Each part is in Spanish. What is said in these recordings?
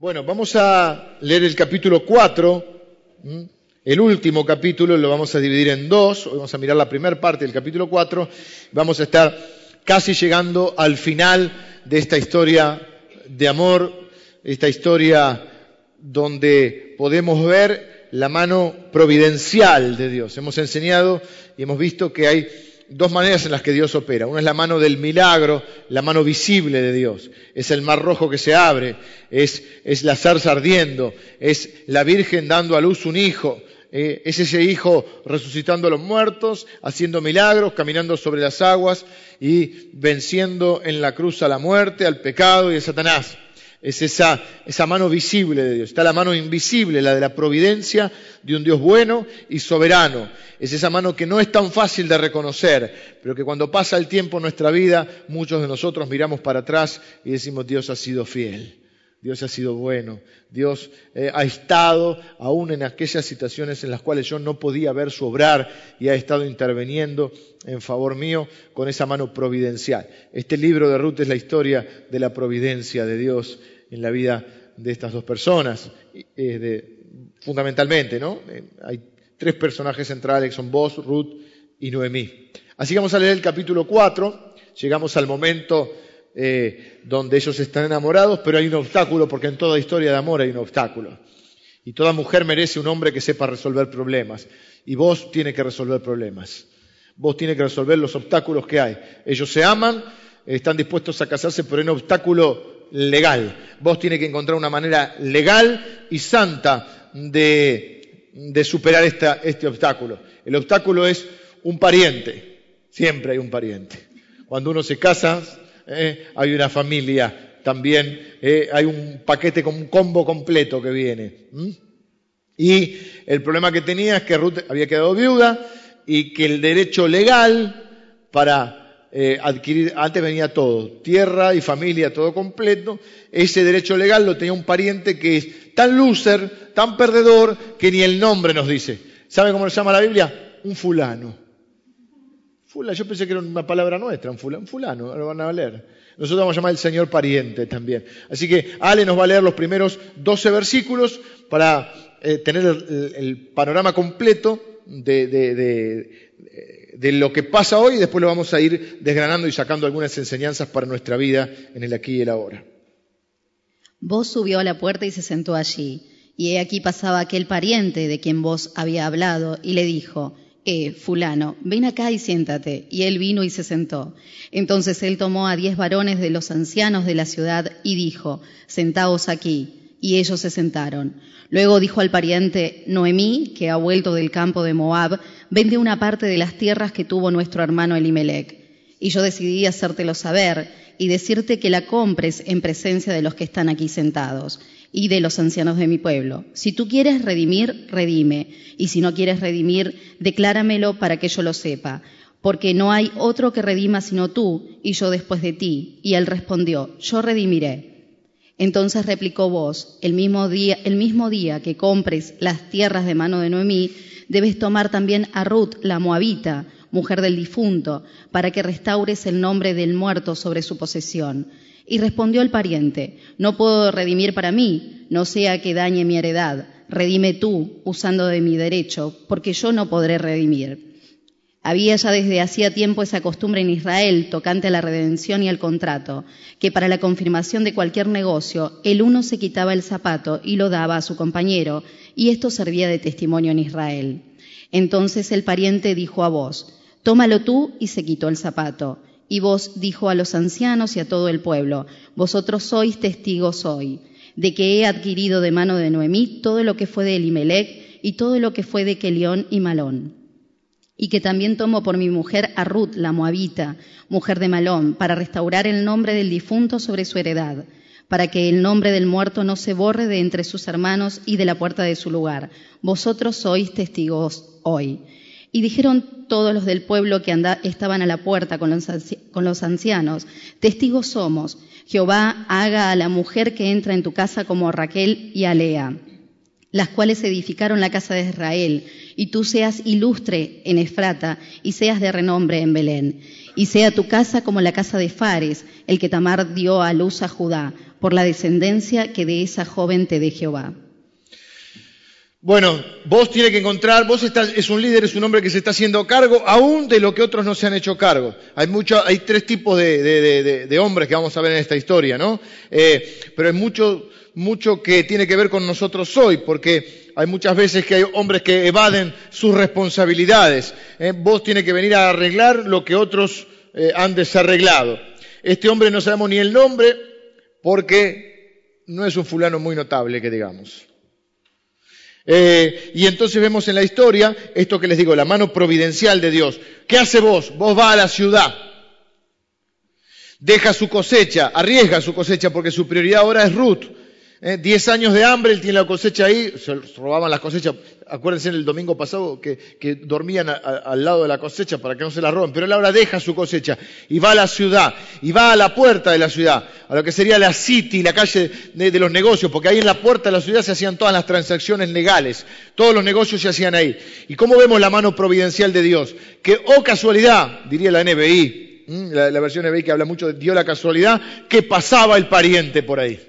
Bueno, vamos a leer el capítulo 4, el último capítulo, lo vamos a dividir en dos, vamos a mirar la primera parte del capítulo 4, vamos a estar casi llegando al final de esta historia de amor, esta historia donde podemos ver la mano providencial de Dios. Hemos enseñado y hemos visto que hay dos maneras en las que Dios opera. Una es la mano del milagro, la mano visible de Dios. Es el mar rojo que se abre, es, es la zarza ardiendo, es la Virgen dando a luz un hijo, eh, es ese hijo resucitando a los muertos, haciendo milagros, caminando sobre las aguas y venciendo en la cruz a la muerte, al pecado y a Satanás es esa, esa mano visible de Dios. Está la mano invisible, la de la providencia de un Dios bueno y soberano. Es esa mano que no es tan fácil de reconocer, pero que cuando pasa el tiempo en nuestra vida, muchos de nosotros miramos para atrás y decimos, Dios ha sido fiel. Dios ha sido bueno, Dios eh, ha estado aún en aquellas situaciones en las cuales yo no podía ver su obrar y ha estado interviniendo en favor mío con esa mano providencial. Este libro de Ruth es la historia de la providencia de Dios en la vida de estas dos personas, eh, fundamentalmente, ¿no? Eh, hay tres personajes centrales, son vos, Ruth y Noemí. Así que vamos a leer el capítulo 4, llegamos al momento eh, donde ellos están enamorados, pero hay un obstáculo, porque en toda historia de amor hay un obstáculo. Y toda mujer merece un hombre que sepa resolver problemas. Y vos tiene que resolver problemas. Vos tiene que resolver los obstáculos que hay. Ellos se aman, están dispuestos a casarse, pero hay un obstáculo legal. Vos tiene que encontrar una manera legal y santa de, superar este obstáculo. El obstáculo es un pariente. Siempre hay un pariente. Cuando uno se casa, ¿eh? hay una familia también, ¿eh? hay un paquete con un combo completo que viene. Y el problema que tenía es que Ruth había quedado viuda y que el derecho legal para eh, adquirir, antes venía todo, tierra y familia, todo completo, ese derecho legal lo tenía un pariente que es tan loser, tan perdedor, que ni el nombre nos dice. ¿Sabe cómo se llama la Biblia? Un fulano yo pensé que era una palabra nuestra, un fulano, fulano, lo van a leer. Nosotros vamos a llamar el Señor pariente también. Así que Ale nos va a leer los primeros 12 versículos para eh, tener el, panorama completo de, de, lo que pasa hoy y después lo vamos a ir desgranando y sacando algunas enseñanzas para nuestra vida en el aquí y el ahora. Vos subió a la puerta y se sentó allí. Y he aquí pasaba aquel pariente de quien vos había hablado y le dijo, eh, fulano, ven acá y siéntate. Y él vino y se sentó. Entonces él tomó a diez varones de los ancianos de la ciudad y dijo, sentaos aquí. Y ellos se sentaron. Luego dijo al pariente, Noemí, que ha vuelto del campo de Moab, vende una parte de las tierras que tuvo nuestro hermano Elimelech. Y yo decidí hacértelo saber y decirte que la compres en presencia de los que están aquí sentados y de los ancianos de mi pueblo. Si tú quieres redimir, redime, y si no quieres redimir, decláramelo para que yo lo sepa, porque no hay otro que redima sino tú y yo después de ti. Y él respondió, yo redimiré. Entonces replicó vos, el mismo día, el mismo día que compres las tierras de mano de Noemí, debes tomar también a Ruth, la moabita, mujer del difunto, para que restaures el nombre del muerto sobre su posesión y respondió el pariente, no puedo redimir para mí, no sea que dañe mi heredad, redime tú, usando de mi derecho, porque yo no podré redimir. Había ya desde hacía tiempo esa costumbre en Israel tocante a la redención y al contrato, que para la confirmación de cualquier negocio el uno se quitaba el zapato y lo daba a su compañero, y esto servía de testimonio en Israel. Entonces el pariente dijo a vos, tómalo tú y se quitó el zapato. Y vos dijo a los ancianos y a todo el pueblo, vosotros sois testigos hoy, de que he adquirido de mano de Noemí todo lo que fue de Elimelech y todo lo que fue de Kelión y Malón. Y que también tomo por mi mujer a Ruth, la moabita, mujer de Malón, para restaurar el nombre del difunto sobre su heredad, para que el nombre del muerto no se borre de entre sus hermanos y de la puerta de su lugar. Vosotros sois testigos hoy. Y dijeron todos los del pueblo que estaban a la puerta con los, ancianos, testigos somos, Jehová haga a la mujer que entra en tu casa como Raquel y a Lea, las cuales edificaron la casa de Israel, y tú seas ilustre en Efrata, y seas de renombre en Belén, y sea tu casa como la casa de Fares, el que Tamar dio a luz a Judá, por la descendencia que de esa joven te dé Jehová. Bueno, vos tienes que encontrar, vos estás, es un líder, es un hombre que se está haciendo cargo aún de lo que otros no se han hecho cargo. Hay mucho, hay tres tipos de, hombres que vamos a ver en esta historia, ¿no? Eh, pero hay mucho, mucho que tiene que ver con nosotros hoy, porque hay muchas veces que hay hombres que evaden sus responsabilidades. ¿eh? Vos tienes que venir a arreglar lo que otros eh, han desarreglado. Este hombre no sabemos ni el nombre porque no es un fulano muy notable, que digamos. Eh, y entonces vemos en la historia esto que les digo, la mano providencial de Dios. ¿Qué hace vos? Vos vas a la ciudad, deja su cosecha, arriesga su cosecha porque su prioridad ahora es Ruth. Eh, diez años de hambre, él tiene la cosecha ahí, se robaban las cosechas. Acuérdense el domingo pasado que, dormían al lado de la cosecha para que no se la roben. Pero él ahora deja su cosecha y va a la ciudad, y va a la puerta de la ciudad, a lo que sería la city, la calle de, los negocios, porque ahí en la puerta de la ciudad se hacían todas las transacciones legales, todos los negocios se hacían ahí. ¿Y cómo vemos la mano providencial de Dios? Que, oh casualidad, diría la NBI, la, versión NBI que habla mucho de dio la casualidad, que pasaba el pariente por ahí.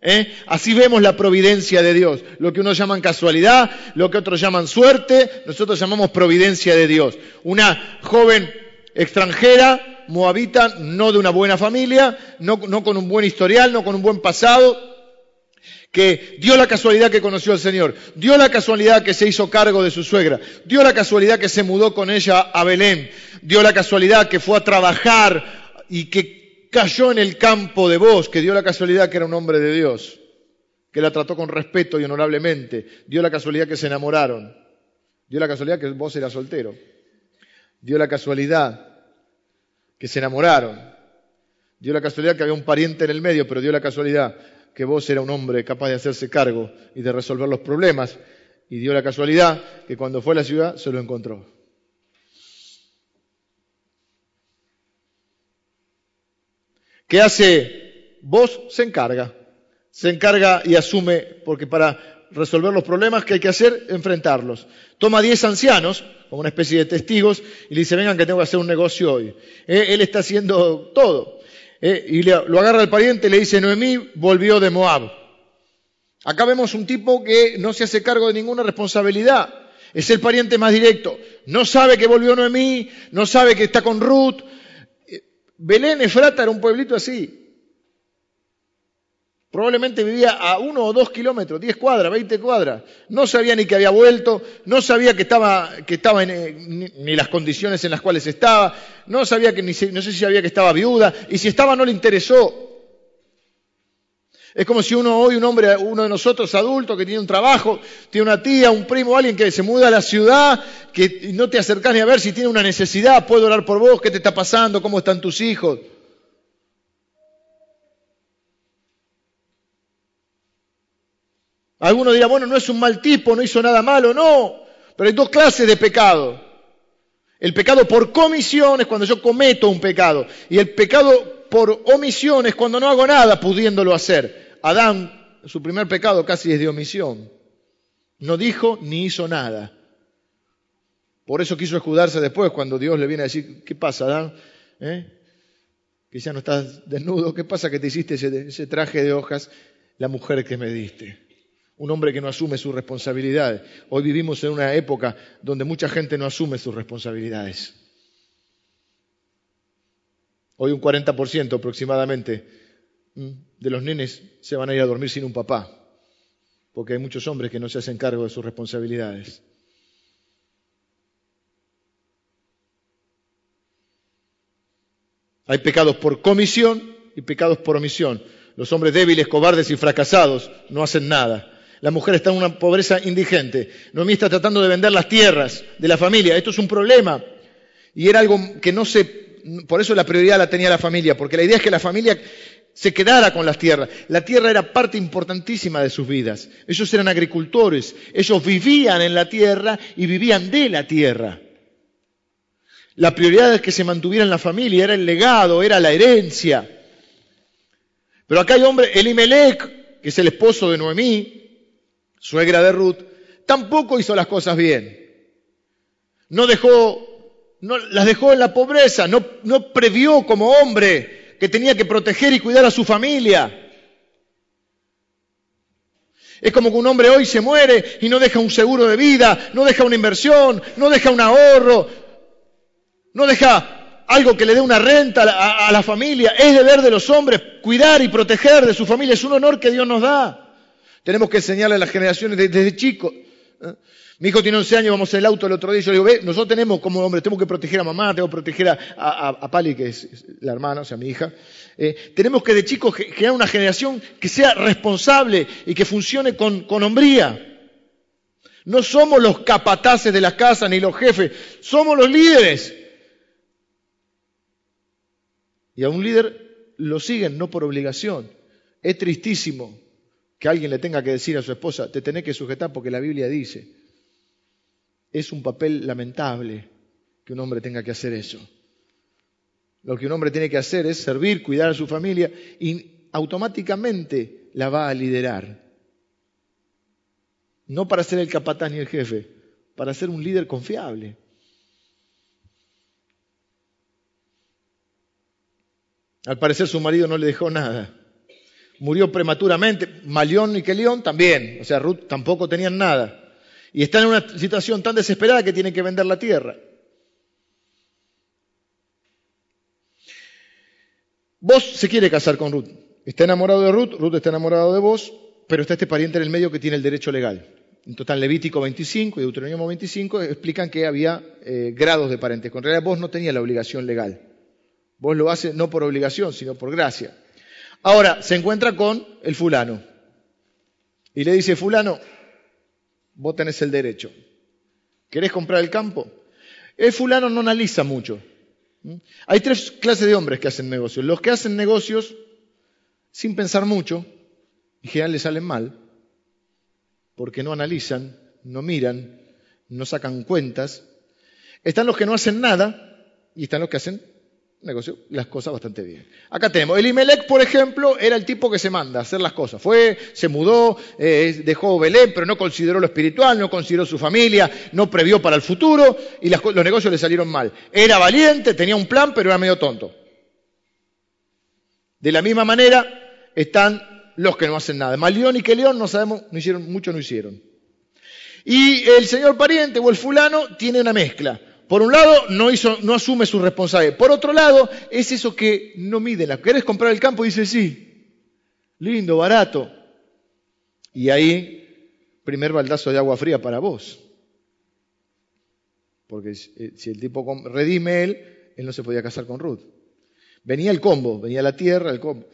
¿Eh? Así vemos la providencia de Dios. Lo que unos llaman casualidad, lo que otros llaman suerte, nosotros llamamos providencia de Dios. Una joven extranjera, moabita, no de una buena familia, no, no con un buen historial, no con un buen pasado, que dio la casualidad que conoció al Señor, dio la casualidad que se hizo cargo de su suegra, dio la casualidad que se mudó con ella a Belén, dio la casualidad que fue a trabajar y que cayó en el campo de vos, que dio la casualidad que era un hombre de Dios, que la trató con respeto y honorablemente, dio la casualidad que se enamoraron, dio la casualidad que vos eras soltero, dio la casualidad que se enamoraron, dio la casualidad que había un pariente en el medio, pero dio la casualidad que vos eras un hombre capaz de hacerse cargo y de resolver los problemas, y dio la casualidad que cuando fue a la ciudad se lo encontró. ¿Qué hace vos? Se encarga. Se encarga y asume, porque para resolver los problemas que hay que hacer, enfrentarlos. Toma diez ancianos, como una especie de testigos, y le dice, vengan que tengo que hacer un negocio hoy. Eh, él está haciendo todo. Eh, y lo agarra el pariente y le dice, Noemí volvió de Moab. Acá vemos un tipo que no se hace cargo de ninguna responsabilidad. Es el pariente más directo. No sabe que volvió Noemí, no sabe que está con Ruth, Belén Efrata era un pueblito así. Probablemente vivía a uno o dos kilómetros, diez cuadras, veinte cuadras. No sabía ni que había vuelto, no sabía que estaba, que estaba en, eh, ni, las condiciones en las cuales estaba, no sabía que ni, no sé si sabía que estaba viuda, y si estaba no le interesó. Es como si uno hoy, un hombre, uno de nosotros adulto que tiene un trabajo, tiene una tía, un primo, alguien que se muda a la ciudad, que no te acercas ni a ver si tiene una necesidad, puedo orar por vos, qué te está pasando, cómo están tus hijos. Alguno dirá, bueno, no es un mal tipo, no hizo nada malo, no, pero hay dos clases de pecado. El pecado por comisión es cuando yo cometo un pecado y el pecado por omisión es cuando no hago nada pudiéndolo hacer. Adán, su primer pecado casi es de omisión. No dijo ni hizo nada. Por eso quiso escudarse después cuando Dios le viene a decir, ¿qué pasa, Adán? ¿Eh? Que ya no estás desnudo, ¿qué pasa que te hiciste ese, traje de hojas? La mujer que me diste. Un hombre que no asume sus responsabilidades. Hoy vivimos en una época donde mucha gente no asume sus responsabilidades. Hoy un 40% aproximadamente de los nenes se van a ir a dormir sin un papá, porque hay muchos hombres que no se hacen cargo de sus responsabilidades. Hay pecados por comisión y pecados por omisión. Los hombres débiles, cobardes y fracasados no hacen nada. La mujer está en una pobreza indigente. Noemí está tratando de vender las tierras de la familia. Esto es un problema. Y era algo que no se... Por eso la prioridad la tenía la familia, porque la idea es que la familia se quedara con las tierras. La tierra era parte importantísima de sus vidas. Ellos eran agricultores, ellos vivían en la tierra y vivían de la tierra. La prioridad es que se mantuviera en la familia, era el legado, era la herencia. Pero acá hay hombre, Elimelech, que es el esposo de Noemí, suegra de Ruth, tampoco hizo las cosas bien. No dejó, no, las dejó en la pobreza, no, no previó como hombre que tenía que proteger y cuidar a su familia. Es como que un hombre hoy se muere y no deja un seguro de vida, no deja una inversión, no deja un ahorro, no deja algo que le dé una renta a, la familia. Es deber de los hombres cuidar y proteger de su familia. Es un honor que Dios nos da. Tenemos que enseñarle a las generaciones desde, chicos. Mi hijo tiene 11 años, vamos en el auto el otro día, yo le digo, ve, nosotros tenemos como hombre, tenemos que proteger a mamá, tenemos que proteger a, Pali, que es, la hermana, o sea, mi hija. Eh, tenemos que de chicos crear una generación que sea responsable y que funcione con, con hombría. No somos los capataces de la casa ni los jefes, somos los líderes. Y a un líder lo siguen no por obligación. Es tristísimo que alguien le tenga que decir a su esposa, te tenés que sujetar porque la Biblia dice. Es un papel lamentable que un hombre tenga que hacer eso. Lo que un hombre tiene que hacer es servir, cuidar a su familia y automáticamente la va a liderar. No para ser el capataz ni el jefe, para ser un líder confiable. Al parecer su marido no le dejó nada. Murió prematuramente. Malión y Kelión también. O sea, Ruth tampoco tenían nada. Y están en una situación tan desesperada que tienen que vender la tierra. Vos se quiere casar con Ruth. Está enamorado de Ruth, Ruth está enamorado de vos, pero está este pariente en el medio que tiene el derecho legal. En total, Levítico 25 y Deuteronomio 25 explican que había eh, grados de parentesco. En realidad, vos no tenías la obligación legal. Vos lo haces no por obligación, sino por gracia. Ahora, se encuentra con el fulano. Y le dice, fulano, vos tenés el derecho. ¿Querés comprar el campo? El fulano no analiza mucho. ¿Mm? Hay tres clases de hombres que hacen negocios. Los que hacen negocios sin pensar mucho, en general les salen mal, porque no analizan, no miran, no sacan cuentas. Están los que no hacen nada y están los que hacen negocio las cosas bastante bien. Acá tenemos, Elimelech, por ejemplo, era el tipo que se manda a hacer las cosas. Fue, se mudó, eh, dejó Belén, pero no consideró lo espiritual, no consideró su familia, no previó para el futuro y los negocios le salieron mal. Era valiente, tenía un plan, pero era medio tonto. De la misma manera están los que no hacen nada. Malión y León no sabemos, no hicieron, mucho no hicieron. Y el señor pariente o el fulano tiene una mezcla. Por un lado, no, asume su responsabilidad. Por otro lado, es eso que no mide. La ¿Querés comprar el campo? Dice, sí. Lindo, barato. Y ahí, primer baldazo de agua fría para vos. Porque eh, si el tipo redime él, él no se podía casar con Ruth. Venía el combo, venía la tierra, el combo.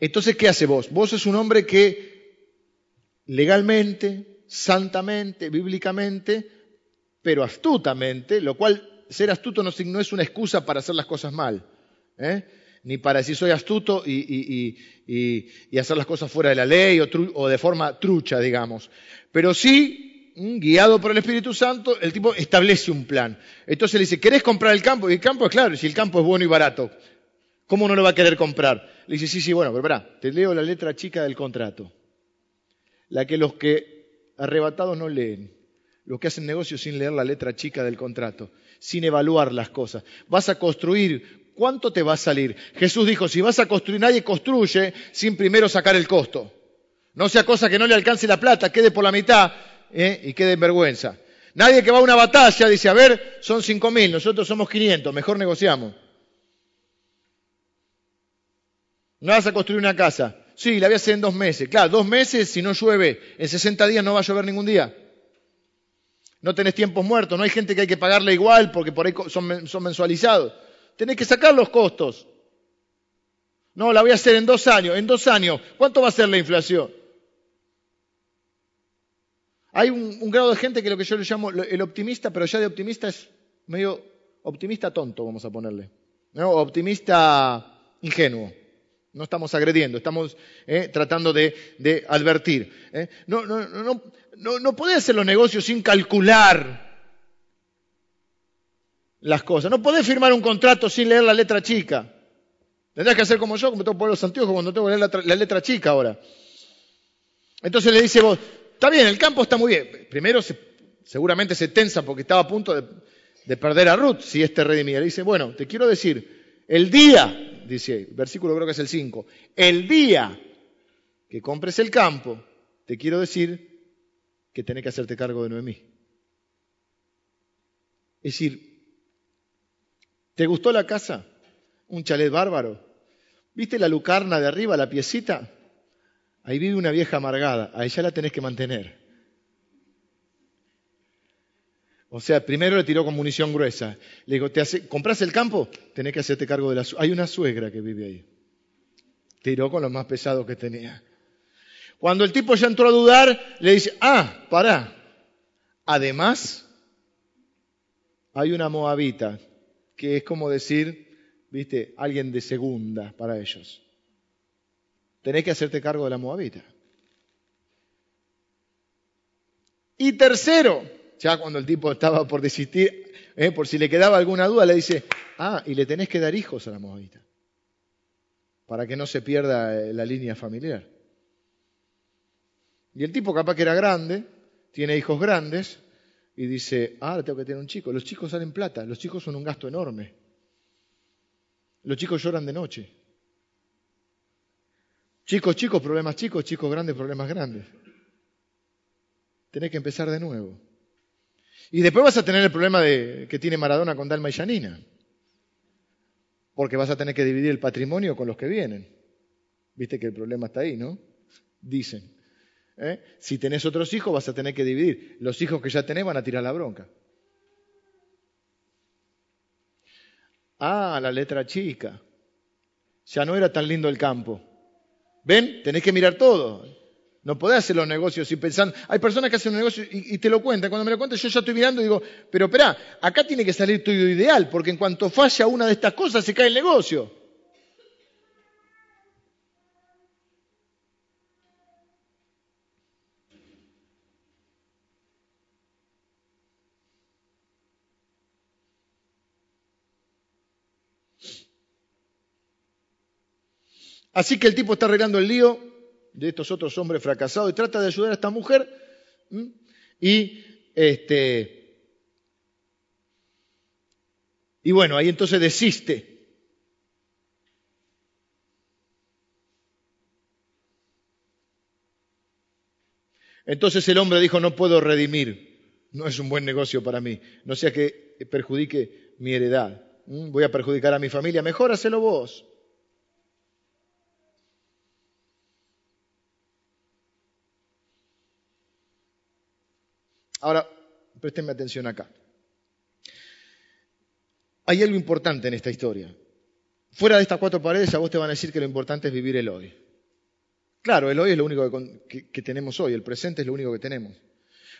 Entonces, ¿qué hace vos? Vos es un hombre que legalmente, santamente, bíblicamente, pero astutamente, lo cual ser astuto no, es una excusa para hacer las cosas mal, ¿eh? ni para decir soy astuto y, hacer las cosas fuera de la ley o, de forma trucha, digamos. Pero sí, mm, guiado por el Espíritu Santo, el tipo establece un plan. Entonces le dice, ¿querés comprar el campo? Y el campo es claro, si el campo es bueno y barato, ¿cómo no lo va a querer comprar? Le dice, sí, sí, bueno, pero pará, te leo la letra chica del contrato, la que los que arrebatados no leen los que hacen negocios sin leer la letra chica del contrato, sin evaluar las cosas. Vas a construir, ¿cuánto te va a salir? Jesús dijo, si vas a construir, nadie construye sin primero sacar el costo. No sea cosa que no le alcance la plata, quede por la mitad ¿eh? y quede en vergüenza. Nadie que va a una batalla dice, a ver, son cinco mil, nosotros somos 500, mejor negociamos. No vas a construir una casa. Sí, la voy a hacer en dos meses. Claro, dos meses, si no llueve, en 60 días no va a llover ningún día no tenés tiempos muertos, no hay gente que hay que pagarle igual porque por ahí son, mensualizados. Tenés que sacar los costos. No, la voy a hacer en dos años. En dos años, ¿cuánto va a ser la inflación? Hay un, grado de gente que lo que yo le llamo el optimista, pero ya de optimista es medio optimista tonto, vamos a ponerle. ¿no? Optimista ingenuo. No estamos agrediendo, estamos eh, tratando de, advertir. ¿eh? No, no, no, no, no podés hacer los negocios sin calcular las cosas. No podés firmar un contrato sin leer la letra chica. Tendrás que hacer como yo, como tengo que poner cuando tengo que leer la, letra chica ahora. Entonces le dice vos, está bien, el campo está muy bien. Primero seguramente se tensa porque estaba a punto de, perder a Ruth si este redimía. Le dice, bueno, te quiero decir, el día dice, versículo creo que es el 5, el día que compres el campo, te quiero decir que tenés que hacerte cargo de Noemí. Es decir, ¿te gustó la casa? Un chalet bárbaro. ¿Viste la lucarna de arriba, la piecita? Ahí vive una vieja amargada, a ella la tenés que mantener. O sea, primero le tiró con munición gruesa. Le digo, ¿te hace, ¿compras el campo? Tenés que hacerte cargo de la... Hay una suegra que vive ahí. Tiró con lo más pesado que tenía. Cuando el tipo ya entró a dudar, le dice, ah, pará. Además, hay una moabita, que es como decir, viste, alguien de segunda para ellos. Tenés que hacerte cargo de la moabita. Y tercero, ya cuando el tipo estaba por desistir, eh, por si le quedaba alguna duda, le dice, ah, y le tenés que dar hijos a la moabita, para que no se pierda eh, la línea familiar. Y el tipo capaz que era grande, tiene hijos grandes, y dice, ah, tengo que tener un chico. Los chicos salen plata, los chicos son un gasto enorme. Los chicos lloran de noche. Chicos, chicos, problemas chicos, chicos grandes, problemas grandes. Tenés que empezar de nuevo. Y después vas a tener el problema de, que tiene Maradona con Dalma y Janina. Porque vas a tener que dividir el patrimonio con los que vienen. Viste que el problema está ahí, ¿no? Dicen. ¿Eh? Si tenés otros hijos vas a tener que dividir. Los hijos que ya tenés van a tirar la bronca. Ah, la letra chica. Ya no era tan lindo el campo. ¿Ven? Tenés que mirar todo. No podés hacer los negocios y pensar. Hay personas que hacen un negocio y, te lo cuentan. Cuando me lo cuentan, yo ya estoy mirando y digo, pero espera, acá tiene que salir todo ideal, porque en cuanto falla una de estas cosas, se cae el negocio. Así que el tipo está arreglando el lío de estos otros hombres fracasados y trata de ayudar a esta mujer y este y bueno, ahí entonces desiste. Entonces el hombre dijo, no puedo redimir, no es un buen negocio para mí, no sea que perjudique mi heredad, voy a perjudicar a mi familia, mejor hacelo vos. Ahora, préstenme atención acá. Hay algo importante en esta historia. Fuera de estas cuatro paredes a vos te van a decir que lo importante es vivir el hoy. Claro, el hoy es lo único que, tenemos hoy, el presente es lo único que tenemos.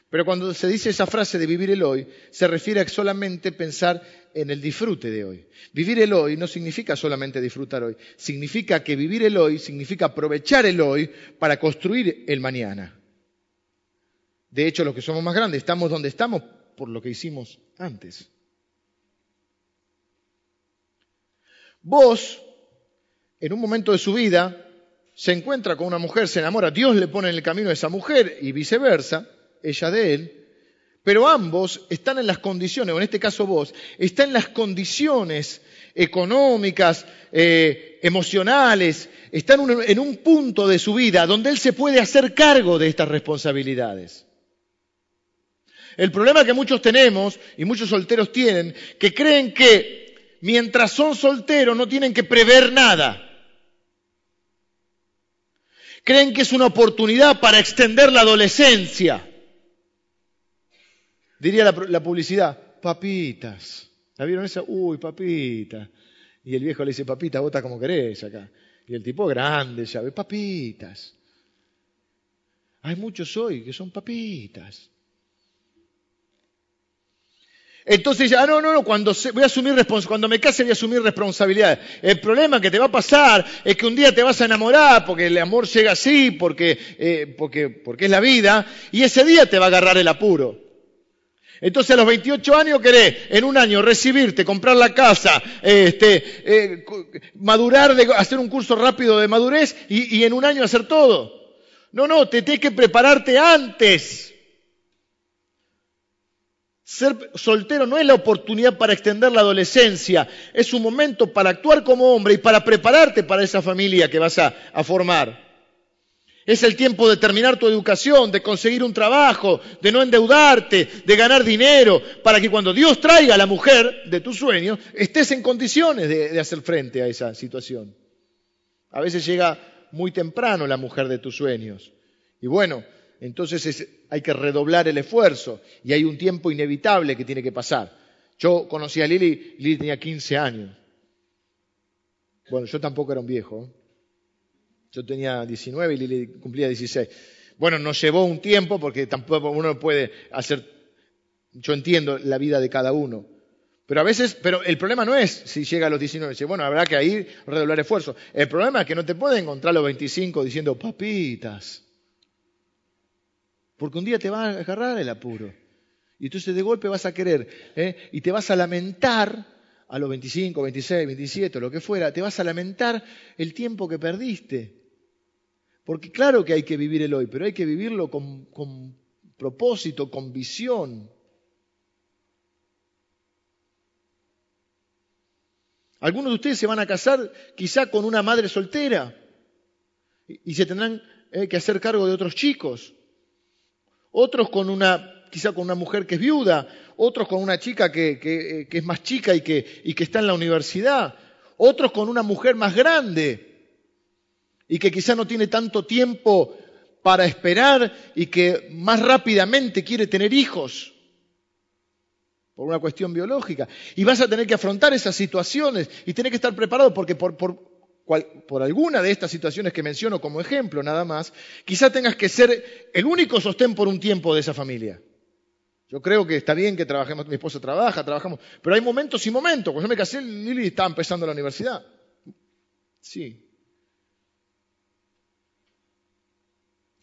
Pero cuando se dice esa frase de vivir el hoy, se refiere a solamente pensar en el disfrute de hoy. Vivir el hoy no significa solamente disfrutar hoy, significa que vivir el hoy significa aprovechar el hoy para construir el mañana. De hecho, los que somos más grandes estamos donde estamos por lo que hicimos antes. Vos, en un momento de su vida, se encuentra con una mujer, se enamora, Dios le pone en el camino a esa mujer y viceversa, ella de él, pero ambos están en las condiciones, o en este caso vos, están en las condiciones económicas, eh, emocionales, están en un punto de su vida donde él se puede hacer cargo de estas responsabilidades. El problema que muchos tenemos y muchos solteros tienen, que creen que mientras son solteros no tienen que prever nada. Creen que es una oportunidad para extender la adolescencia. Diría la, publicidad, papitas. ¿La vieron esa? Uy, papita. Y el viejo le dice, papita, vota como querés acá. Y el tipo grande, ya ve, papitas. Hay muchos hoy que son papitas. Entonces ya, ah, no, no, no, cuando voy a asumir cuando me case voy a asumir responsabilidades. El problema que te va a pasar es que un día te vas a enamorar porque el amor llega así, porque, eh, porque, porque es la vida, y ese día te va a agarrar el apuro. Entonces a los 28 años querés en un año recibirte, comprar la casa, este, eh, madurar, hacer un curso rápido de madurez y, y en un año hacer todo. No, no, te tienes que prepararte antes. Ser soltero no es la oportunidad para extender la adolescencia, es un momento para actuar como hombre y para prepararte para esa familia que vas a, formar. Es el tiempo de terminar tu educación, de conseguir un trabajo, de no endeudarte, de ganar dinero, para que cuando Dios traiga a la mujer de tus sueños, estés en condiciones de, hacer frente a esa situación. A veces llega muy temprano la mujer de tus sueños. Y bueno, entonces hay que redoblar el esfuerzo y hay un tiempo inevitable que tiene que pasar. Yo conocí a Lili, Lili tenía 15 años. Bueno, yo tampoco era un viejo. Yo tenía 19 y Lili cumplía 16. Bueno, nos llevó un tiempo porque tampoco uno puede hacer, yo entiendo la vida de cada uno. Pero a veces, pero el problema no es si llega a los 19, dice, bueno, habrá que ir redoblar esfuerzo. El problema es que no te puedes encontrar a los 25 diciendo, papitas. Porque un día te va a agarrar el apuro. Y entonces de golpe vas a querer, ¿eh? y te vas a lamentar a los 25, 26, 27, lo que fuera, te vas a lamentar el tiempo que perdiste. Porque claro que hay que vivir el hoy, pero hay que vivirlo con, propósito, con visión. Algunos de ustedes se van a casar quizá con una madre soltera y se tendrán eh, que hacer cargo de otros chicos. Otros con una, quizá con una mujer que es viuda, otros con una chica que, que es más chica y que, y que está en la universidad, otros con una mujer más grande y que quizá no tiene tanto tiempo para esperar y que más rápidamente quiere tener hijos por una cuestión biológica. Y vas a tener que afrontar esas situaciones y tener que estar preparado porque por, por alguna de estas situaciones que menciono como ejemplo nada más, quizá tengas que ser el único sostén por un tiempo de esa familia. Yo creo que está bien que trabajemos, mi esposa trabaja, trabajamos, pero hay momentos y momentos. Cuando yo me casé, Lili estaba empezando la universidad. Sí,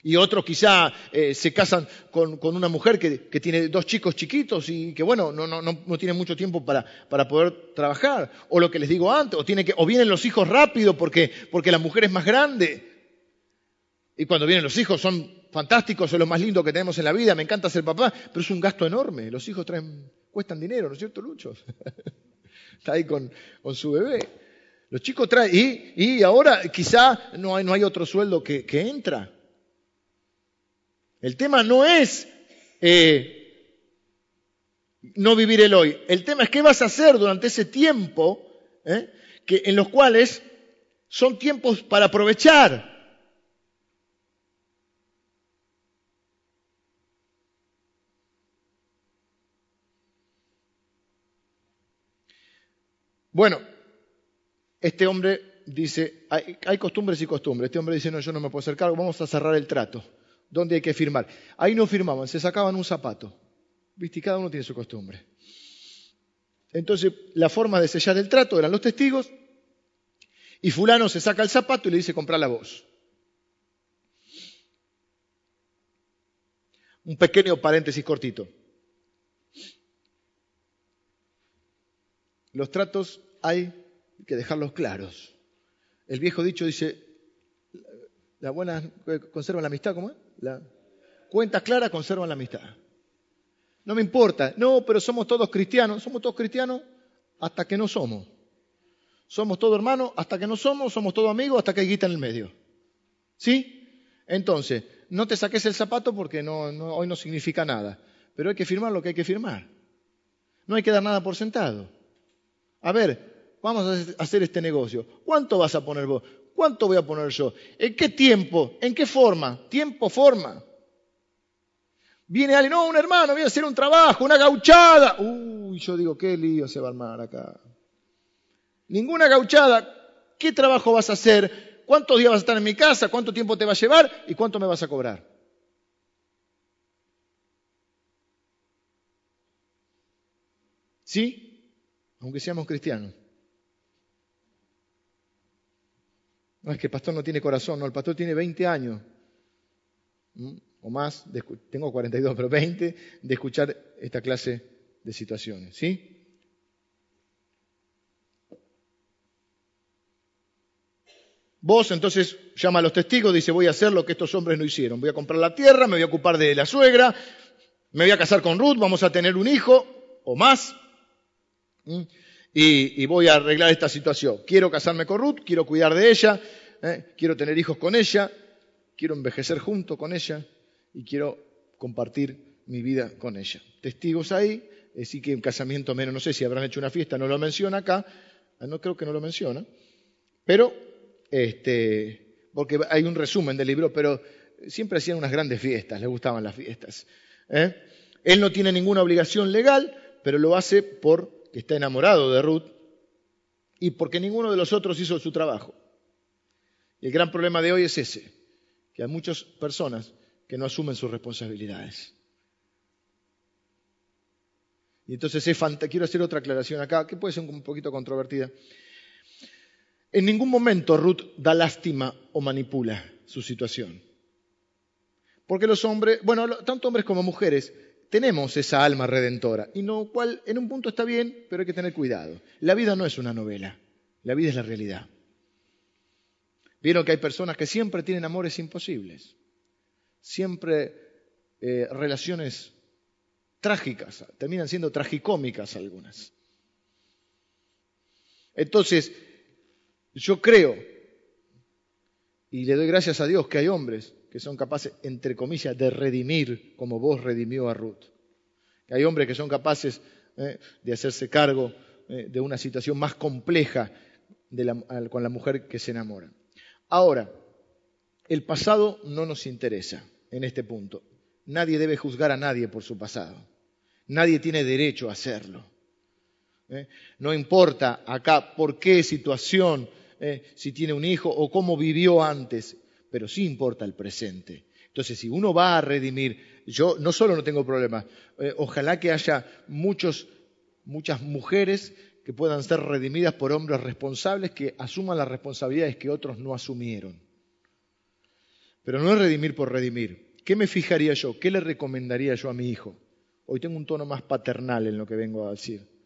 Y otros quizá eh, se casan con, una mujer que, tiene dos chicos chiquitos y que, bueno, no, no, no tiene mucho tiempo para, para, poder trabajar. O lo que les digo antes, o, tiene que, o vienen los hijos rápido porque, porque la mujer es más grande. Y cuando vienen los hijos son fantásticos, son lo más lindo que tenemos en la vida, me encanta ser papá, pero es un gasto enorme. Los hijos traen, cuestan dinero, ¿no es cierto, Lucho? Está ahí con, su bebé. Los chicos traen, y, y ahora quizá no hay, no hay otro sueldo que, que entra. El tema no es eh, no vivir el hoy. El tema es qué vas a hacer durante ese tiempo eh, que, en los cuales son tiempos para aprovechar. Bueno, este hombre dice, hay, hay, costumbres y costumbres. Este hombre dice, no, yo no me puedo hacer cargo, vamos a cerrar el trato. ¿Dónde hay que firmar? Ahí no firmaban, se sacaban un zapato. ¿Viste? cada uno tiene su costumbre. Entonces, la forma de sellar el trato eran los testigos, y fulano se saca el zapato y le dice, comprar la voz. Un pequeño paréntesis cortito. Los tratos hay que dejarlos claros. El viejo dicho dice, la buena conserva la amistad, ¿cómo es? La... Cuentas claras conservan la amistad. No me importa. No, pero somos todos cristianos. Somos todos cristianos hasta que no somos. Somos todos hermanos hasta que no somos. Somos todos amigos hasta que hay guita en el medio. ¿Sí? Entonces, no te saques el zapato porque hoy no significa nada. Pero hay que firmar lo que hay que firmar. No hay que dar nada por sentado. A ver, vamos a hacer este negocio. ¿Cuánto vas a poner vos? ¿Cuánto voy a poner yo? ¿En qué tiempo? ¿En qué forma? Tiempo, forma. Viene alguien, no, un hermano, viene a hacer un trabajo, una gauchada. Uy, yo digo, qué lío se va a armar acá. Ninguna gauchada. ¿Qué trabajo vas a hacer? ¿Cuántos días vas a estar en mi casa? ¿Cuánto tiempo te va a llevar? ¿Y cuánto me vas a cobrar? ¿Sí? Aunque seamos cristianos. No es que el pastor no tiene corazón, no, el pastor tiene 20 años o más, tengo 42, pero 20 de escuchar esta clase de situaciones. ¿Sí? Vos entonces llama a los testigos, dice voy a hacer lo que estos hombres no hicieron, voy a comprar la tierra, me voy a ocupar de la suegra, Me voy a casar con Ruth, vamos a tener un hijo o más. Y, voy a arreglar esta situación. Quiero casarme con Ruth, quiero cuidar de ella, ¿eh? quiero tener hijos con ella, quiero envejecer junto con ella y quiero compartir mi vida con ella. Testigos ahí, sí que un casamiento menos, no sé si habrán hecho una fiesta, no lo menciona acá, ah, no creo que no lo menciona, pero, este, porque hay un resumen del libro, pero siempre hacían unas grandes fiestas, le gustaban las fiestas. ¿eh? Él no tiene ninguna obligación legal, pero lo hace porque está enamorado de Ruth y porque ninguno de los otros hizo su trabajo. Y el gran problema de hoy es ese, que hay muchas personas que no asumen sus responsabilidades. Y entonces es quiero hacer otra aclaración acá, que puede ser un poquito controvertida. En ningún momento Ruth da lástima o manipula su situación. Porque los hombres, bueno, tanto hombres como mujeres, tenemos esa alma redentora, y no cual en un punto está bien, pero hay que tener cuidado. La vida no es una novela, la vida es la realidad. Vieron que hay personas que siempre tienen amores imposibles, siempre eh, relaciones trágicas, terminan siendo tragicómicas algunas. Entonces, yo creo, y le doy gracias a Dios que hay hombres que son capaces, entre comillas, de redimir como vos redimió a Ruth. Hay hombres que son capaces eh, de hacerse cargo eh, de una situación más compleja con la mujer que se enamora. Ahora, el pasado no nos interesa en este punto. Nadie debe juzgar a nadie por su pasado. Nadie tiene derecho a hacerlo. ¿eh? No importa acá por qué situación, si tiene un hijo o cómo vivió antes pero sí importa el presente. Entonces, si uno va a redimir, yo no solo no tengo problema, eh, ojalá que haya muchos, muchas mujeres que puedan ser redimidas por hombres responsables que asuman las responsabilidades que otros no asumieron. Pero no es redimir por redimir. ¿Qué me fijaría yo? ¿Qué le recomendaría yo a mi hijo? Hoy tengo un tono más paternal en lo que vengo a decir.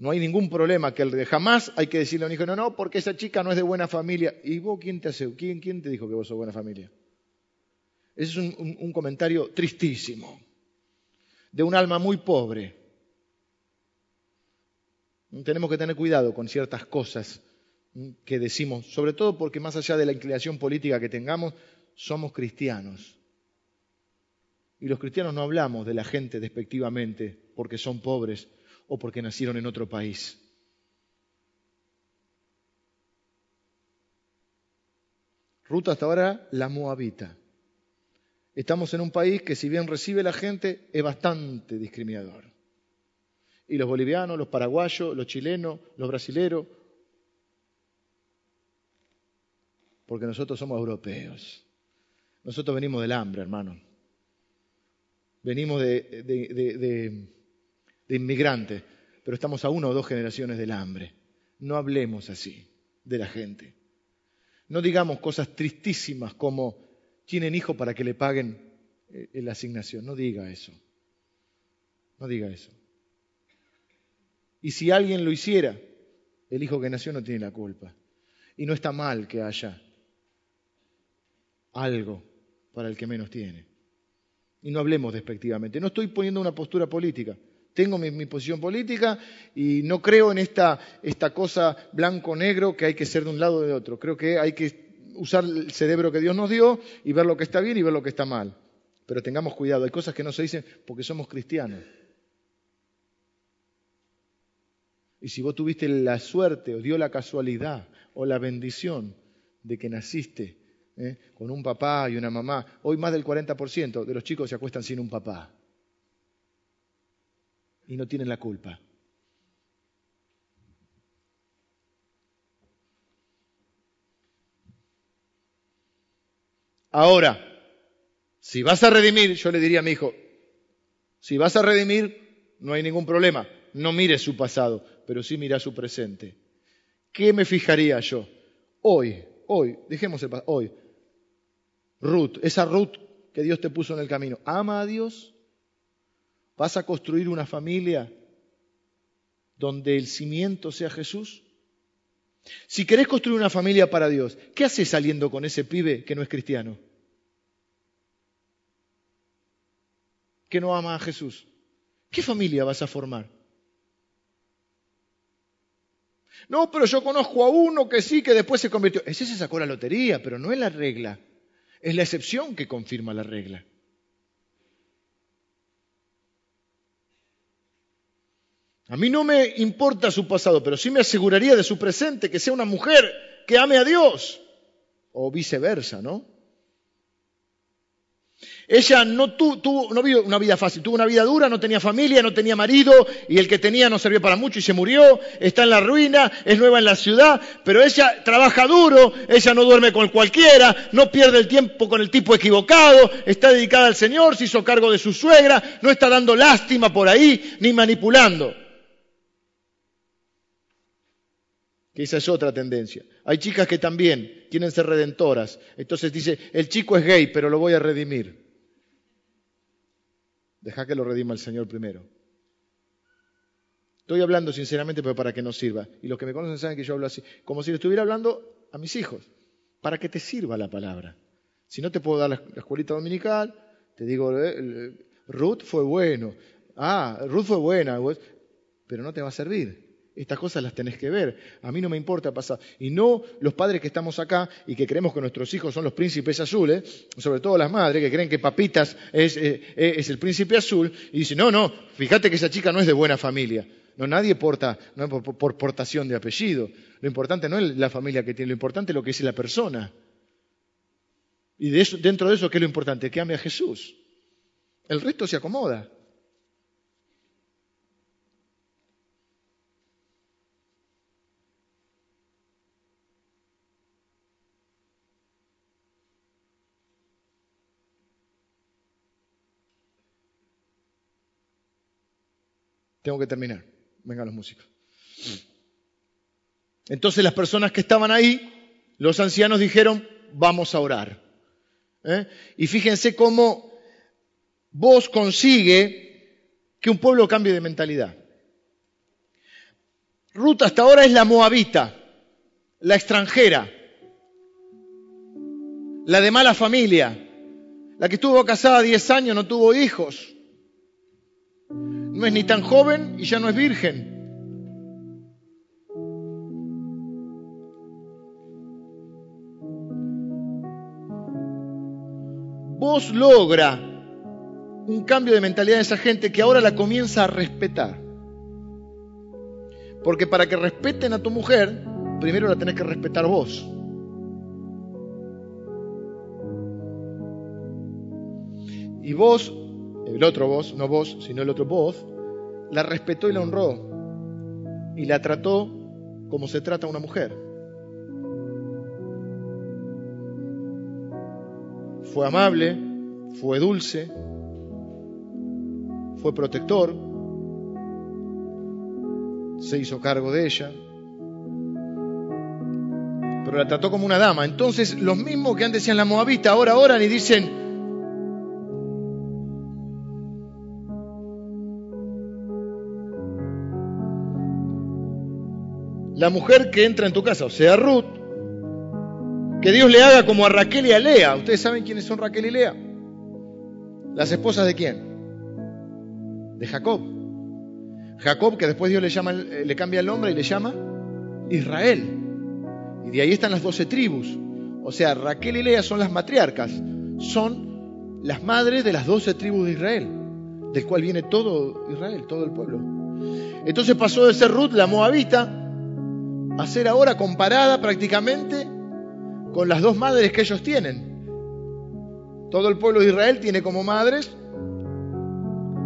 No hay ningún problema que el jamás hay que decirle a un hijo, no, no, porque esa chica no es de buena familia. ¿Y vos quién te hace? ¿Quién, quién te dijo que vos sos buena familia? Ese es un, un comentario tristísimo, de un alma muy pobre. Tenemos que tener cuidado con ciertas cosas que decimos, sobre todo porque más allá de la inclinación política que tengamos, somos cristianos. Y los cristianos no hablamos de la gente despectivamente porque son pobres, o porque nacieron en otro país. Ruta hasta ahora la moabita. Estamos en un país que si bien recibe la gente es bastante discriminador. Y los bolivianos, los paraguayos, los chilenos, los brasileros, porque nosotros somos europeos. Nosotros venimos del hambre, hermano. Venimos de, de de inmigrantes, pero estamos a una o dos generaciones del hambre. No hablemos así de la gente. No digamos cosas tristísimas como tienen hijo para que le paguen eh, la asignación. No diga eso. No diga eso. Y si alguien lo hiciera, el hijo que nació no tiene la culpa. Y no está mal que haya algo para el que menos tiene. Y no hablemos despectivamente. No estoy poniendo una postura política tengo mi, posición política y no creo en esta, esta cosa blanco-negro que hay que ser de un lado o de otro. Creo que hay que usar el cerebro que Dios nos dio y ver lo que está bien y ver lo que está mal. Pero tengamos cuidado, hay cosas que no se dicen porque somos cristianos. Y si vos tuviste la suerte o dio la casualidad o la bendición de que naciste ¿eh? con un papá y una mamá, hoy más del 40% de los chicos se acuestan sin un papá y no tienen la culpa. Ahora, si vas a redimir, yo le diría a mi hijo, si vas a redimir, no hay ningún problema, no mires su pasado, pero sí mira su presente. ¿Qué me fijaría yo? Hoy, hoy, dejemos el pasado, hoy, Ruth, esa Ruth que Dios te puso en el camino, ¿ama a Dios? ¿Vas a construir una familia donde el cimiento sea Jesús? Si querés construir una familia para Dios, ¿qué haces saliendo con ese pibe que no es cristiano? que no ama a Jesús? ¿Qué familia vas a formar? No, pero yo conozco a uno que sí, que después se convirtió. Ese se sacó la lotería, pero no es la regla. Es la excepción que confirma la regla. A mí no me importa su pasado, pero sí me aseguraría de su presente, que sea una mujer que ame a Dios. O viceversa, ¿no? Ella no tuvo no una vida fácil, tuvo una vida dura, no tenía familia, no tenía marido, y el que tenía no sirvió para mucho y se murió, está en la ruina, es nueva en la ciudad, pero ella trabaja duro, ella no duerme con cualquiera, no pierde el tiempo con el tipo equivocado, está dedicada al Señor, se hizo cargo de su suegra, no está dando lástima por ahí, ni manipulando. Que esa es otra tendencia. Hay chicas que también quieren ser redentoras. Entonces dice, el chico es gay, pero lo voy a redimir. Deja que lo redima el Señor primero. Estoy hablando sinceramente, pero para que nos sirva. Y los que me conocen saben que yo hablo así, como si le estuviera hablando a mis hijos, para que te sirva la palabra. Si no te puedo dar la, escuelita dominical, te digo, eh, Ruth fue bueno. Ah, Ruth fue buena, pero no te va a servir. Estas cosas las tenés que ver. A mí no me importa pasar. Y no los padres que estamos acá y que creemos que nuestros hijos son los príncipes azules, sobre todo las madres que creen que papitas es, eh, eh, el príncipe azul, y dicen, no, no, fíjate que esa chica no es de buena familia. No, nadie porta, no por, portación de apellido. Lo importante no es la familia que tiene, lo importante es lo que es la persona. Y de eso, dentro de eso, ¿qué es lo importante? Que ame a Jesús. El resto se acomoda. Tengo que terminar. Vengan los músicos. Entonces las personas que estaban ahí, los ancianos dijeron, vamos a orar. ¿Eh? Y fíjense cómo vos consigue que un pueblo cambie de mentalidad. Ruth hasta ahora es la moabita, la extranjera, la de mala familia, la que estuvo casada 10 años, no tuvo hijos, no es ni tan joven y ya no es virgen. Vos logra un cambio de mentalidad en esa gente que ahora la comienza a respetar. Porque para que respeten a tu mujer, primero la tenés que respetar vos. Y vos el otro voz, no vos, sino el otro voz, la respetó y la honró y la trató como se trata a una mujer. Fue amable, fue dulce, fue protector, se hizo cargo de ella, pero la trató como una dama. Entonces los mismos que antes decían la moabita ahora oran y dicen, la mujer que entra en tu casa, o sea, Ruth, que Dios le haga como a Raquel y a Lea. ¿Ustedes saben quiénes son Raquel y Lea? ¿Las esposas de quién? De Jacob. Jacob, que después Dios le, llama, le cambia el nombre y le llama Israel. Y de ahí están las doce tribus. O sea, Raquel y Lea son las matriarcas, son las madres de las doce tribus de Israel, del cual viene todo Israel, todo el pueblo. Entonces pasó de ser Ruth la moabita a ser ahora comparada prácticamente con las dos madres que ellos tienen. Todo el pueblo de Israel tiene como madres,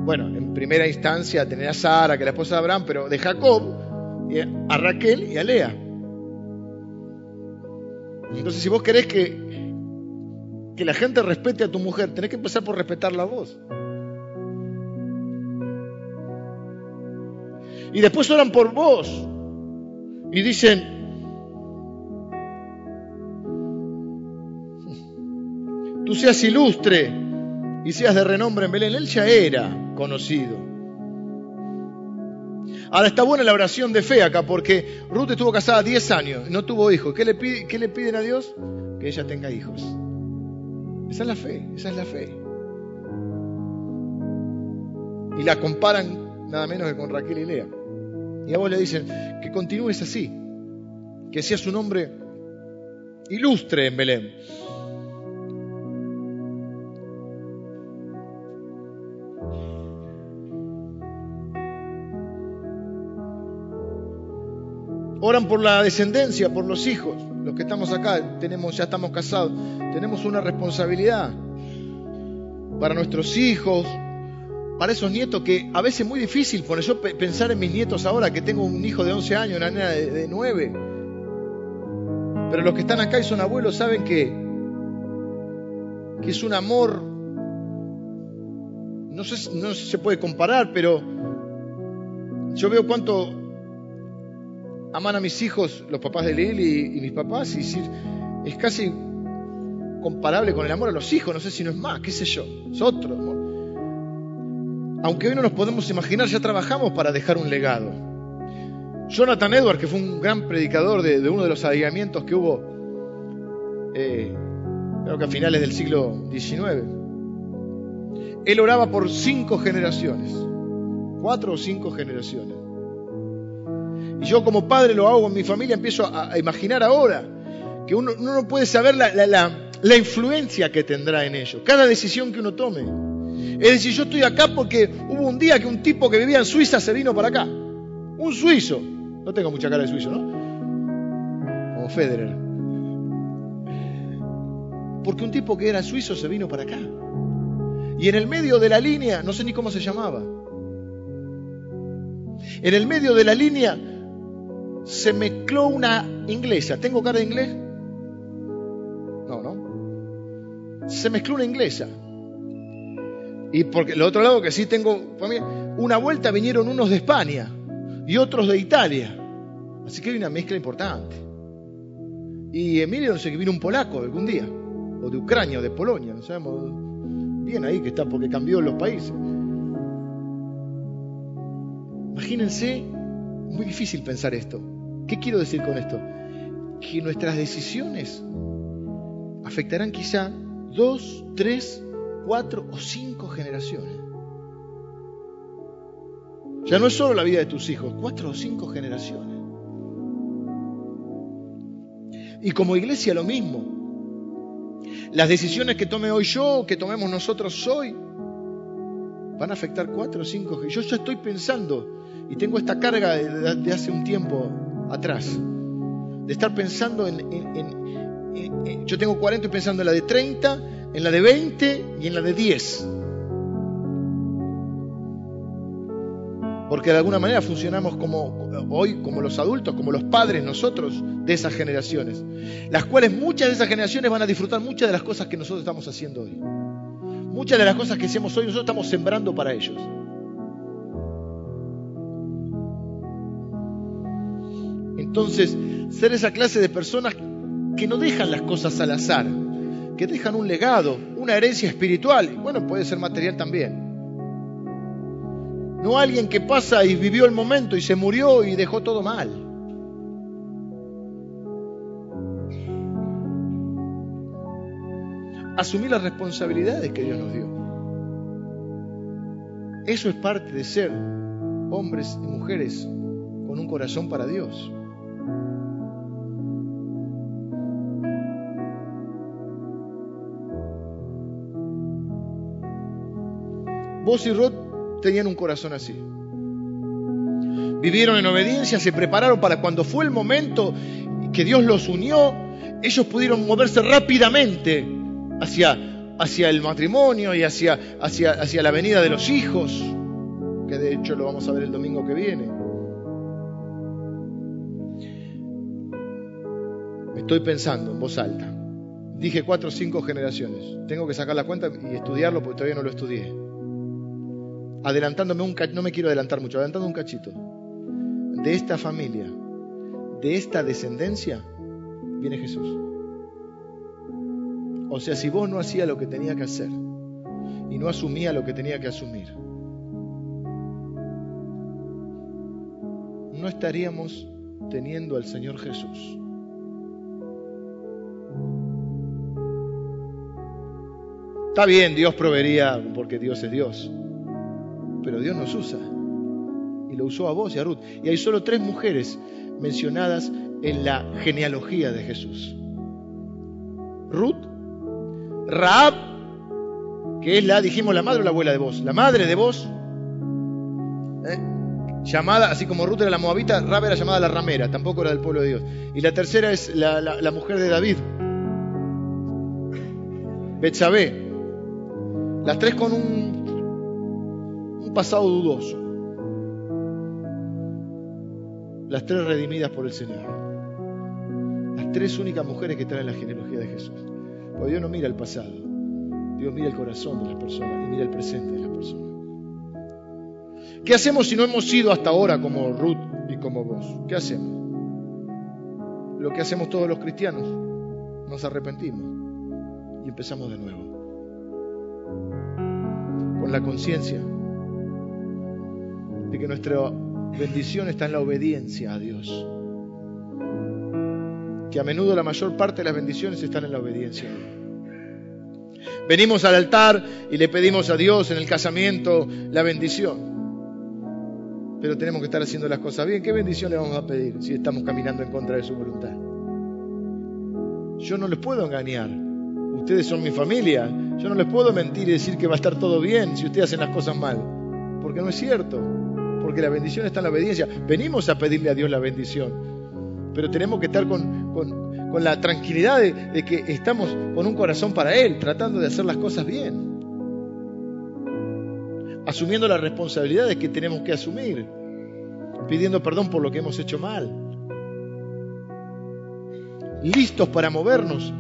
bueno, en primera instancia tener a Sara, que es la esposa de Abraham, pero de Jacob, a Raquel y a Lea. Entonces, si vos querés que, que la gente respete a tu mujer, tenés que empezar por respetarla a vos. Y después oran por vos y dicen, tú seas ilustre y seas de renombre en Belén. Él ya era conocido. Ahora está buena la oración de fe acá porque Ruth estuvo casada 10 años, no tuvo hijos. ¿Qué le, ¿Qué le piden a Dios? Que ella tenga hijos. Esa es la fe, esa es la fe. Y la comparan nada menos que con Raquel y Lea. Y a vos le dicen que continúes así, que seas un hombre ilustre en Belén. Oran por la descendencia, por los hijos. Los que estamos acá, tenemos, ya estamos casados, tenemos una responsabilidad para nuestros hijos, para esos nietos que a veces es muy difícil, por eso pensar en mis nietos ahora, que tengo un hijo de 11 años, una nena de, 9. Pero los que están acá y son abuelos saben que, que es un amor, no sé, no se puede comparar, pero yo veo cuánto aman a mis hijos, los papás de Lili y, mis papás, y decir, es casi comparable con el amor a los hijos, no sé si no es más, qué sé yo, es otro amor. Aunque hoy no nos podemos imaginar, ya trabajamos para dejar un legado. Jonathan Edwards, que fue un gran predicador de, uno de los avivamientos que hubo, eh, creo que a finales del siglo XIX, él oraba por cinco generaciones, cuatro o cinco generaciones. Y yo como padre lo hago en mi familia, empiezo a, imaginar ahora que uno, no puede saber la, la, influencia que tendrá en ello, cada decisión que uno tome. Es decir, yo estoy acá porque hubo un día que un tipo que vivía en Suiza se vino para acá. Un suizo. No tengo mucha cara de suizo, ¿no? Como Federer. Porque un tipo que era suizo se vino para acá. Y en el medio de la línea, no sé ni cómo se llamaba. En el medio de la línea se mezcló una inglesa. ¿Tengo cara de inglés? No, no. Se mezcló una inglesa. Y porque el otro lado que sí tengo una vuelta vinieron unos de España y otros de Italia. Así que hay una mezcla importante. Y Emilio no sé que vino un polaco algún día, o de Ucrania, o de Polonia, no sabemos bien ahí que está porque cambió los países. Imagínense, muy difícil pensar esto. ¿Qué quiero decir con esto? Que nuestras decisiones afectarán quizá dos, tres, cuatro o cinco generaciones. Ya no es solo la vida de tus hijos, cuatro o cinco generaciones. Y como iglesia lo mismo. Las decisiones que tome hoy yo, que tomemos nosotros hoy, van a afectar cuatro o cinco. Yo ya estoy pensando y tengo esta carga de, hace un tiempo atrás. De estar pensando en, Yo tengo 40 y pensando en la de 30, en la de 20 y en la de 10. Porque de alguna manera funcionamos como hoy, como los adultos, como los padres nosotros de esas generaciones. Las cuales muchas de esas generaciones van a disfrutar muchas de las cosas que nosotros estamos haciendo hoy. Muchas de las cosas que hacemos hoy nosotros estamos sembrando para ellos. Entonces, ser esa clase de personas que no dejan las cosas al azar, que dejan un legado, una herencia espiritual, y bueno, puede ser material también. No alguien que pasa y vivió el momento y se murió y dejó todo mal. Asumir las responsabilidades que Dios nos dio. Eso es parte de ser hombres y mujeres con un corazón para Dios. Vos y Rod tenían un corazón así. Vivieron en obediencia, se prepararon para cuando fue el momento que Dios los unió, ellos pudieron moverse rápidamente hacia, hacia el matrimonio y hacia, hacia, hacia la venida de los hijos, que de hecho lo vamos a ver el domingo que viene. Estoy pensando en voz alta. Dije cuatro o cinco generaciones. Tengo que sacar la cuenta y estudiarlo porque todavía no lo estudié adelantándome un cachito, no me quiero adelantar mucho, adelantando un cachito, de esta familia, de esta descendencia, viene Jesús. O sea, si vos no hacía lo que tenía que hacer y no asumía lo que tenía que asumir, no estaríamos teniendo al Señor Jesús. Está bien, Dios proveería porque Dios es Dios. Pero Dios nos usa. Y lo usó a vos y a Ruth. Y hay solo tres mujeres mencionadas en la genealogía de Jesús. Ruth, Raab, que es la, dijimos, la madre o la abuela de vos, la madre de vos, ¿eh? llamada, así como Ruth era la moabita, Raab era llamada la ramera, tampoco era del pueblo de Dios. Y la tercera es la, la mujer de David, Betsabé, las tres con un, pasado dudoso. Las tres redimidas por el Señor. Las tres únicas mujeres que traen la genealogía de Jesús. Porque Dios no mira el pasado. Dios mira el corazón de las personas y mira el presente de las personas. ¿Qué hacemos si no hemos sido hasta ahora como Ruth y como vos? ¿Qué hacemos? Lo que hacemos todos los cristianos. Nos arrepentimos y empezamos de nuevo con la conciencia que nuestra bendición está en la obediencia a Dios. Que a menudo la mayor parte de las bendiciones están en la obediencia. Venimos al altar y le pedimos a Dios en el casamiento la bendición. Pero tenemos que estar haciendo las cosas bien. ¿Qué bendición le vamos a pedir si estamos caminando en contra de su voluntad? Yo no les puedo engañar. Ustedes son mi familia. Yo no les puedo mentir y decir que va a estar todo bien si ustedes hacen las cosas mal. Porque no es cierto. Porque la bendición está en la obediencia. Venimos a pedirle a Dios la bendición. Pero tenemos que estar con, con, la tranquilidad de, de que estamos con un corazón para Él, tratando de hacer las cosas bien. Asumiendo las responsabilidades que tenemos que asumir. Pidiendo perdón por lo que hemos hecho mal. Listos para movernos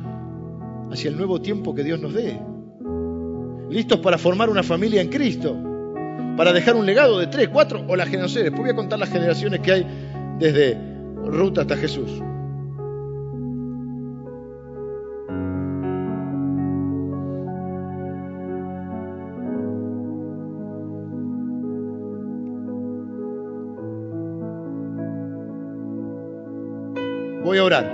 hacia el nuevo tiempo que Dios nos dé. Listos para formar una familia en Cristo. Para dejar un legado de tres, cuatro o las generaciones. Después voy a contar las generaciones que hay desde Ruta hasta Jesús. Voy a orar.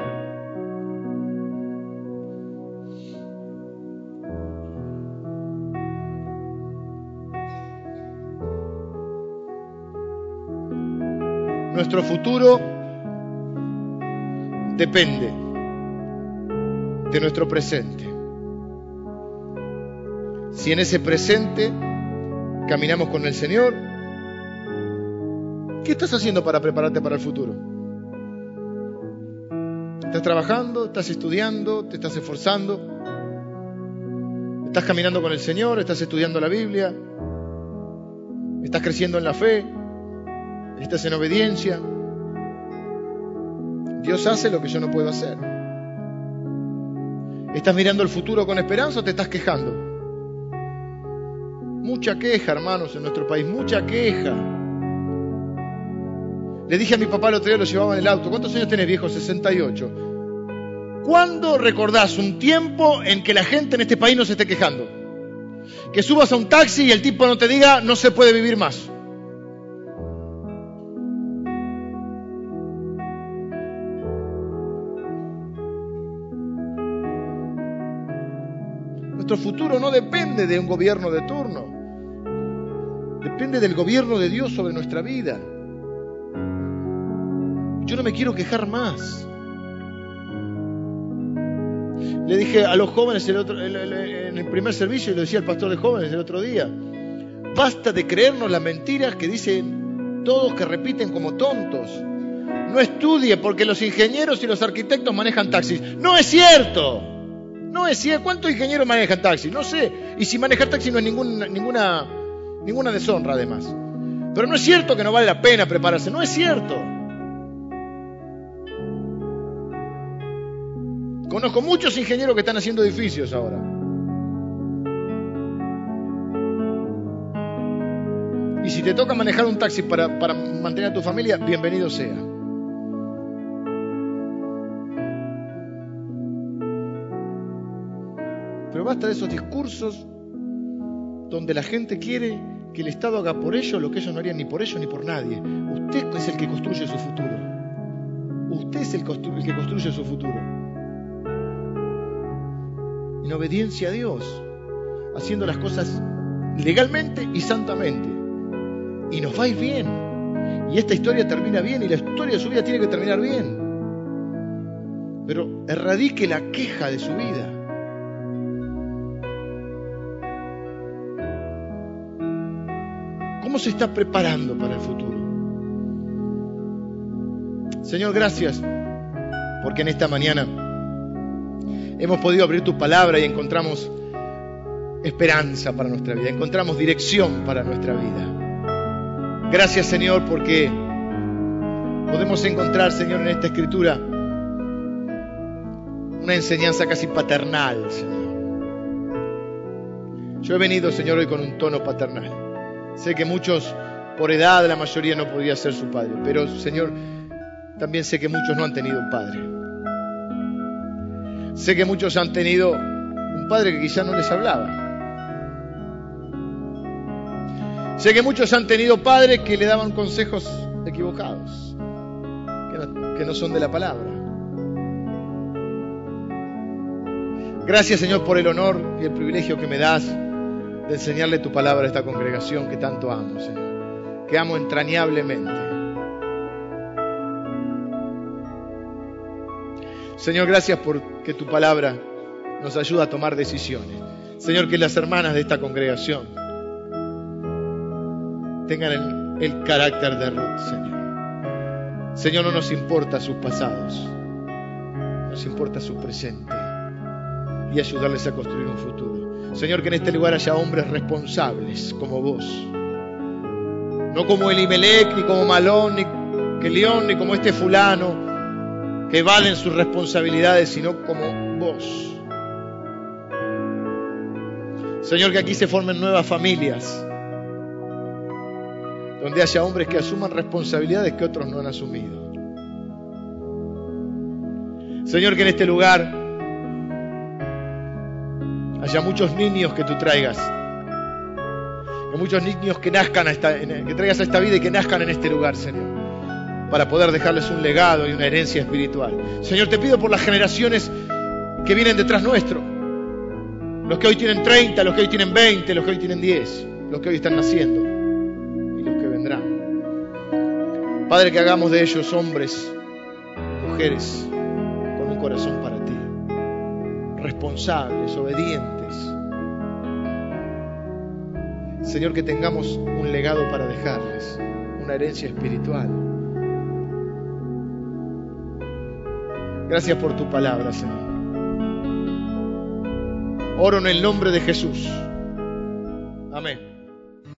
Nuestro futuro depende de nuestro presente. Si en ese presente caminamos con el Señor, ¿qué estás haciendo para prepararte para el futuro? ¿Estás trabajando? ¿Estás estudiando? ¿Te estás esforzando? ¿Estás caminando con el Señor? ¿Estás estudiando la Biblia? ¿Estás creciendo en la fe? ¿Estás en obediencia? Dios hace lo que yo no puedo hacer. ¿Estás mirando el futuro con esperanza o te estás quejando? Mucha queja, hermanos, en nuestro país, mucha queja. Le dije a mi papá el otro día, lo llevaba en el auto, ¿cuántos años tenés viejo? 68. ¿Cuándo recordás un tiempo en que la gente en este país no se esté quejando? Que subas a un taxi y el tipo no te diga, no se puede vivir más. Nuestro futuro no depende de un gobierno de turno. Depende del gobierno de Dios sobre nuestra vida. Yo no me quiero quejar más. Le dije a los jóvenes en el primer servicio, y lo decía el pastor de jóvenes el otro día, basta de creernos las mentiras que dicen todos que repiten como tontos. No estudie porque los ingenieros y los arquitectos manejan taxis. No es cierto. No es cierto. ¿Cuántos ingenieros manejan taxis? No sé. Y si manejar taxi no es ninguna, ninguna, ninguna deshonra además. Pero no es cierto que no vale la pena prepararse. No es cierto. Conozco muchos ingenieros que están haciendo edificios ahora. Y si te toca manejar un taxi para, para mantener a tu familia, bienvenido sea. Pero basta de esos discursos donde la gente quiere que el Estado haga por ellos lo que ellos no harían ni por ellos ni por nadie. Usted es el que construye su futuro. Usted es el, que construye su futuro. En obediencia a Dios, haciendo las cosas legalmente y santamente. y nos va a ir bien. Y esta historia termina bien y la historia de su vida tiene que terminar bien. Pero erradique la queja de su vida. ¿Cómo se está preparando para el futuro? Señor, gracias porque en esta mañana hemos podido abrir tu palabra y encontramos esperanza para nuestra vida, encontramos dirección para nuestra vida. Gracias Señor porque podemos encontrar, Señor, en esta escritura una enseñanza casi paternal, Señor. Yo he venido, Señor, hoy con un tono paternal. Sé que muchos, por edad, la mayoría no podía ser su padre, pero, Señor, también sé que muchos no han tenido un padre. Sé que muchos han tenido un padre que quizá no les hablaba. Sé que muchos han tenido padres que le daban consejos equivocados, que no, son de la palabra. Gracias Señor por el honor y el privilegio que me das de enseñarle tu palabra a esta congregación que tanto amo, Señor, que amo entrañablemente. Señor, gracias porque tu palabra nos ayuda a tomar decisiones. Señor, que las hermanas de esta congregación tengan el, carácter de Ruth, Señor. Señor, no nos importa sus pasados, nos importa su presente y ayudarles a construir un futuro. Señor, que en este lugar haya hombres responsables como vos. No como Elimelech, ni como Malón, ni León, ni como este fulano, que valen sus responsabilidades, sino como vos. Señor, que aquí se formen nuevas familias donde haya hombres que asuman responsabilidades que otros no han asumido. Señor, que en este lugar haya muchos niños que tú traigas, que muchos niños que nazcan a esta, que traigas a esta vida y que nazcan en este lugar, Señor, para poder dejarles un legado y una herencia espiritual. Señor, te pido por las generaciones que vienen detrás nuestro, los que hoy tienen 30, los que hoy tienen 20, los que hoy tienen 10, los que hoy están naciendo. Padre, que hagamos de ellos hombres, mujeres, con un corazón para responsables, obedientes. Señor, que tengamos un legado para dejarles, una herencia espiritual. Gracias por tu palabra, Señor. Oro en el nombre de Jesús. Amén.